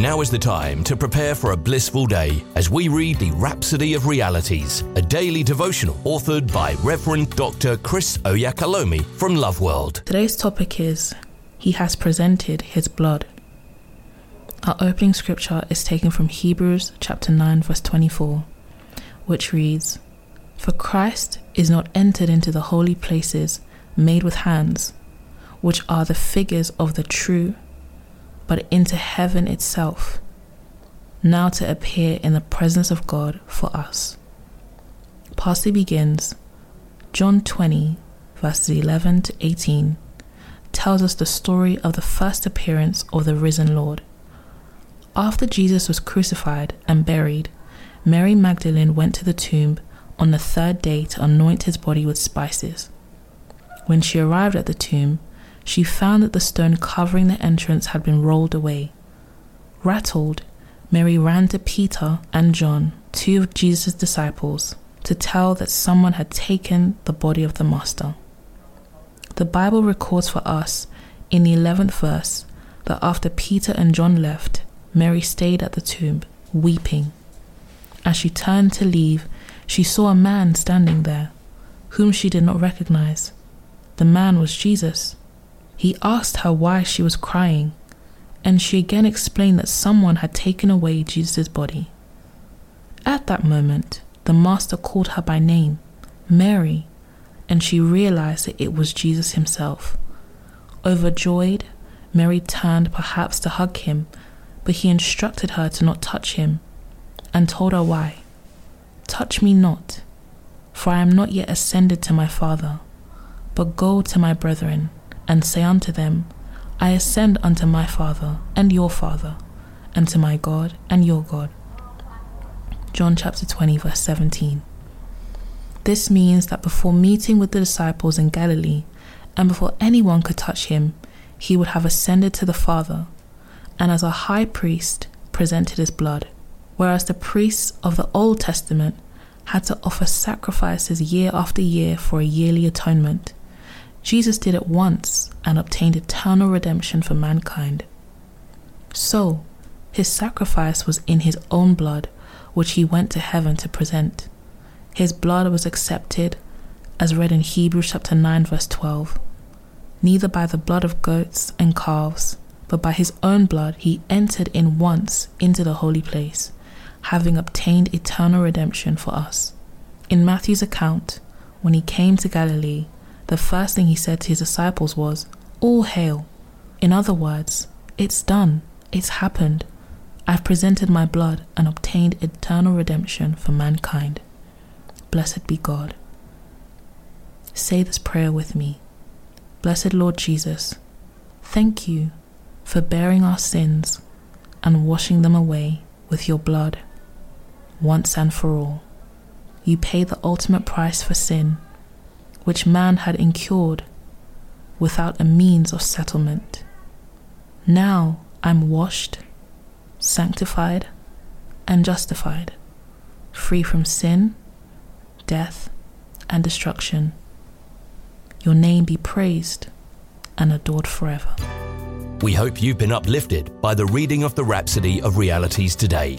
Now is the time to prepare for a blissful day as we read the Rhapsody of Realities, a daily devotional authored by Reverend Dr. Chris Oyakhilome from Love World. Today's topic is He has presented His blood. Our opening scripture is taken from Hebrews chapter 9 verse 24, which reads, For Christ is not entered into the holy places made with hands, which are the figures of the true but into heaven itself, now to appear in the presence of God for us. Parsley begins John 20, verses 11 to 18, tells us the story of the first appearance of the risen Lord. After Jesus was crucified and buried, Mary Magdalene went to the tomb on the third day to anoint his body with spices. When she arrived at the tomb, she found that the stone covering the entrance had been rolled away. Rattled, Mary ran to Peter and John, two of Jesus' disciples, to tell that someone had taken the body of the Master. The Bible records for us in the 11th verse that after Peter and John left, Mary stayed at the tomb, weeping. As she turned to leave, she saw a man standing there, whom she did not recognize. The man was Jesus. He asked her why she was crying, and she again explained that someone had taken away Jesus' body. At that moment, the Master called her by name, Mary, and she realized that it was Jesus himself. Overjoyed, Mary turned perhaps to hug him, but he instructed her to not touch him, and told her why. Touch me not, for I am not yet ascended to my Father, but go to my brethren and say unto them, I ascend unto my Father and your Father, and to my God and your God. John chapter 20, verse 17. This means that before meeting with the disciples in Galilee, and before anyone could touch him, he would have ascended to the Father, and as a high priest presented his blood, whereas the priests of the Old Testament had to offer sacrifices year after year for a yearly atonement. Jesus did it once and obtained eternal redemption for mankind. So, his sacrifice was in his own blood, which he went to heaven to present. His blood was accepted, as read in Hebrews chapter 9 verse 12. Neither by the blood of goats and calves, but by his own blood he entered in once into the holy place, having obtained eternal redemption for us. In Matthew's account, when he came to Galilee, the first thing he said to his disciples was, All hail. In other words, it's done, it's happened. I've presented my blood and obtained eternal redemption for mankind. Blessed be God. Say this prayer with me. Blessed Lord Jesus, thank you for bearing our sins and washing them away with your blood once and for all. You paid the ultimate price for sin which man had incurred without a means of settlement. Now I'm washed, sanctified, and justified, free from sin, death, and destruction. Your name be praised and adored forever. We hope you've been uplifted by the reading of the Rhapsody of Realities today.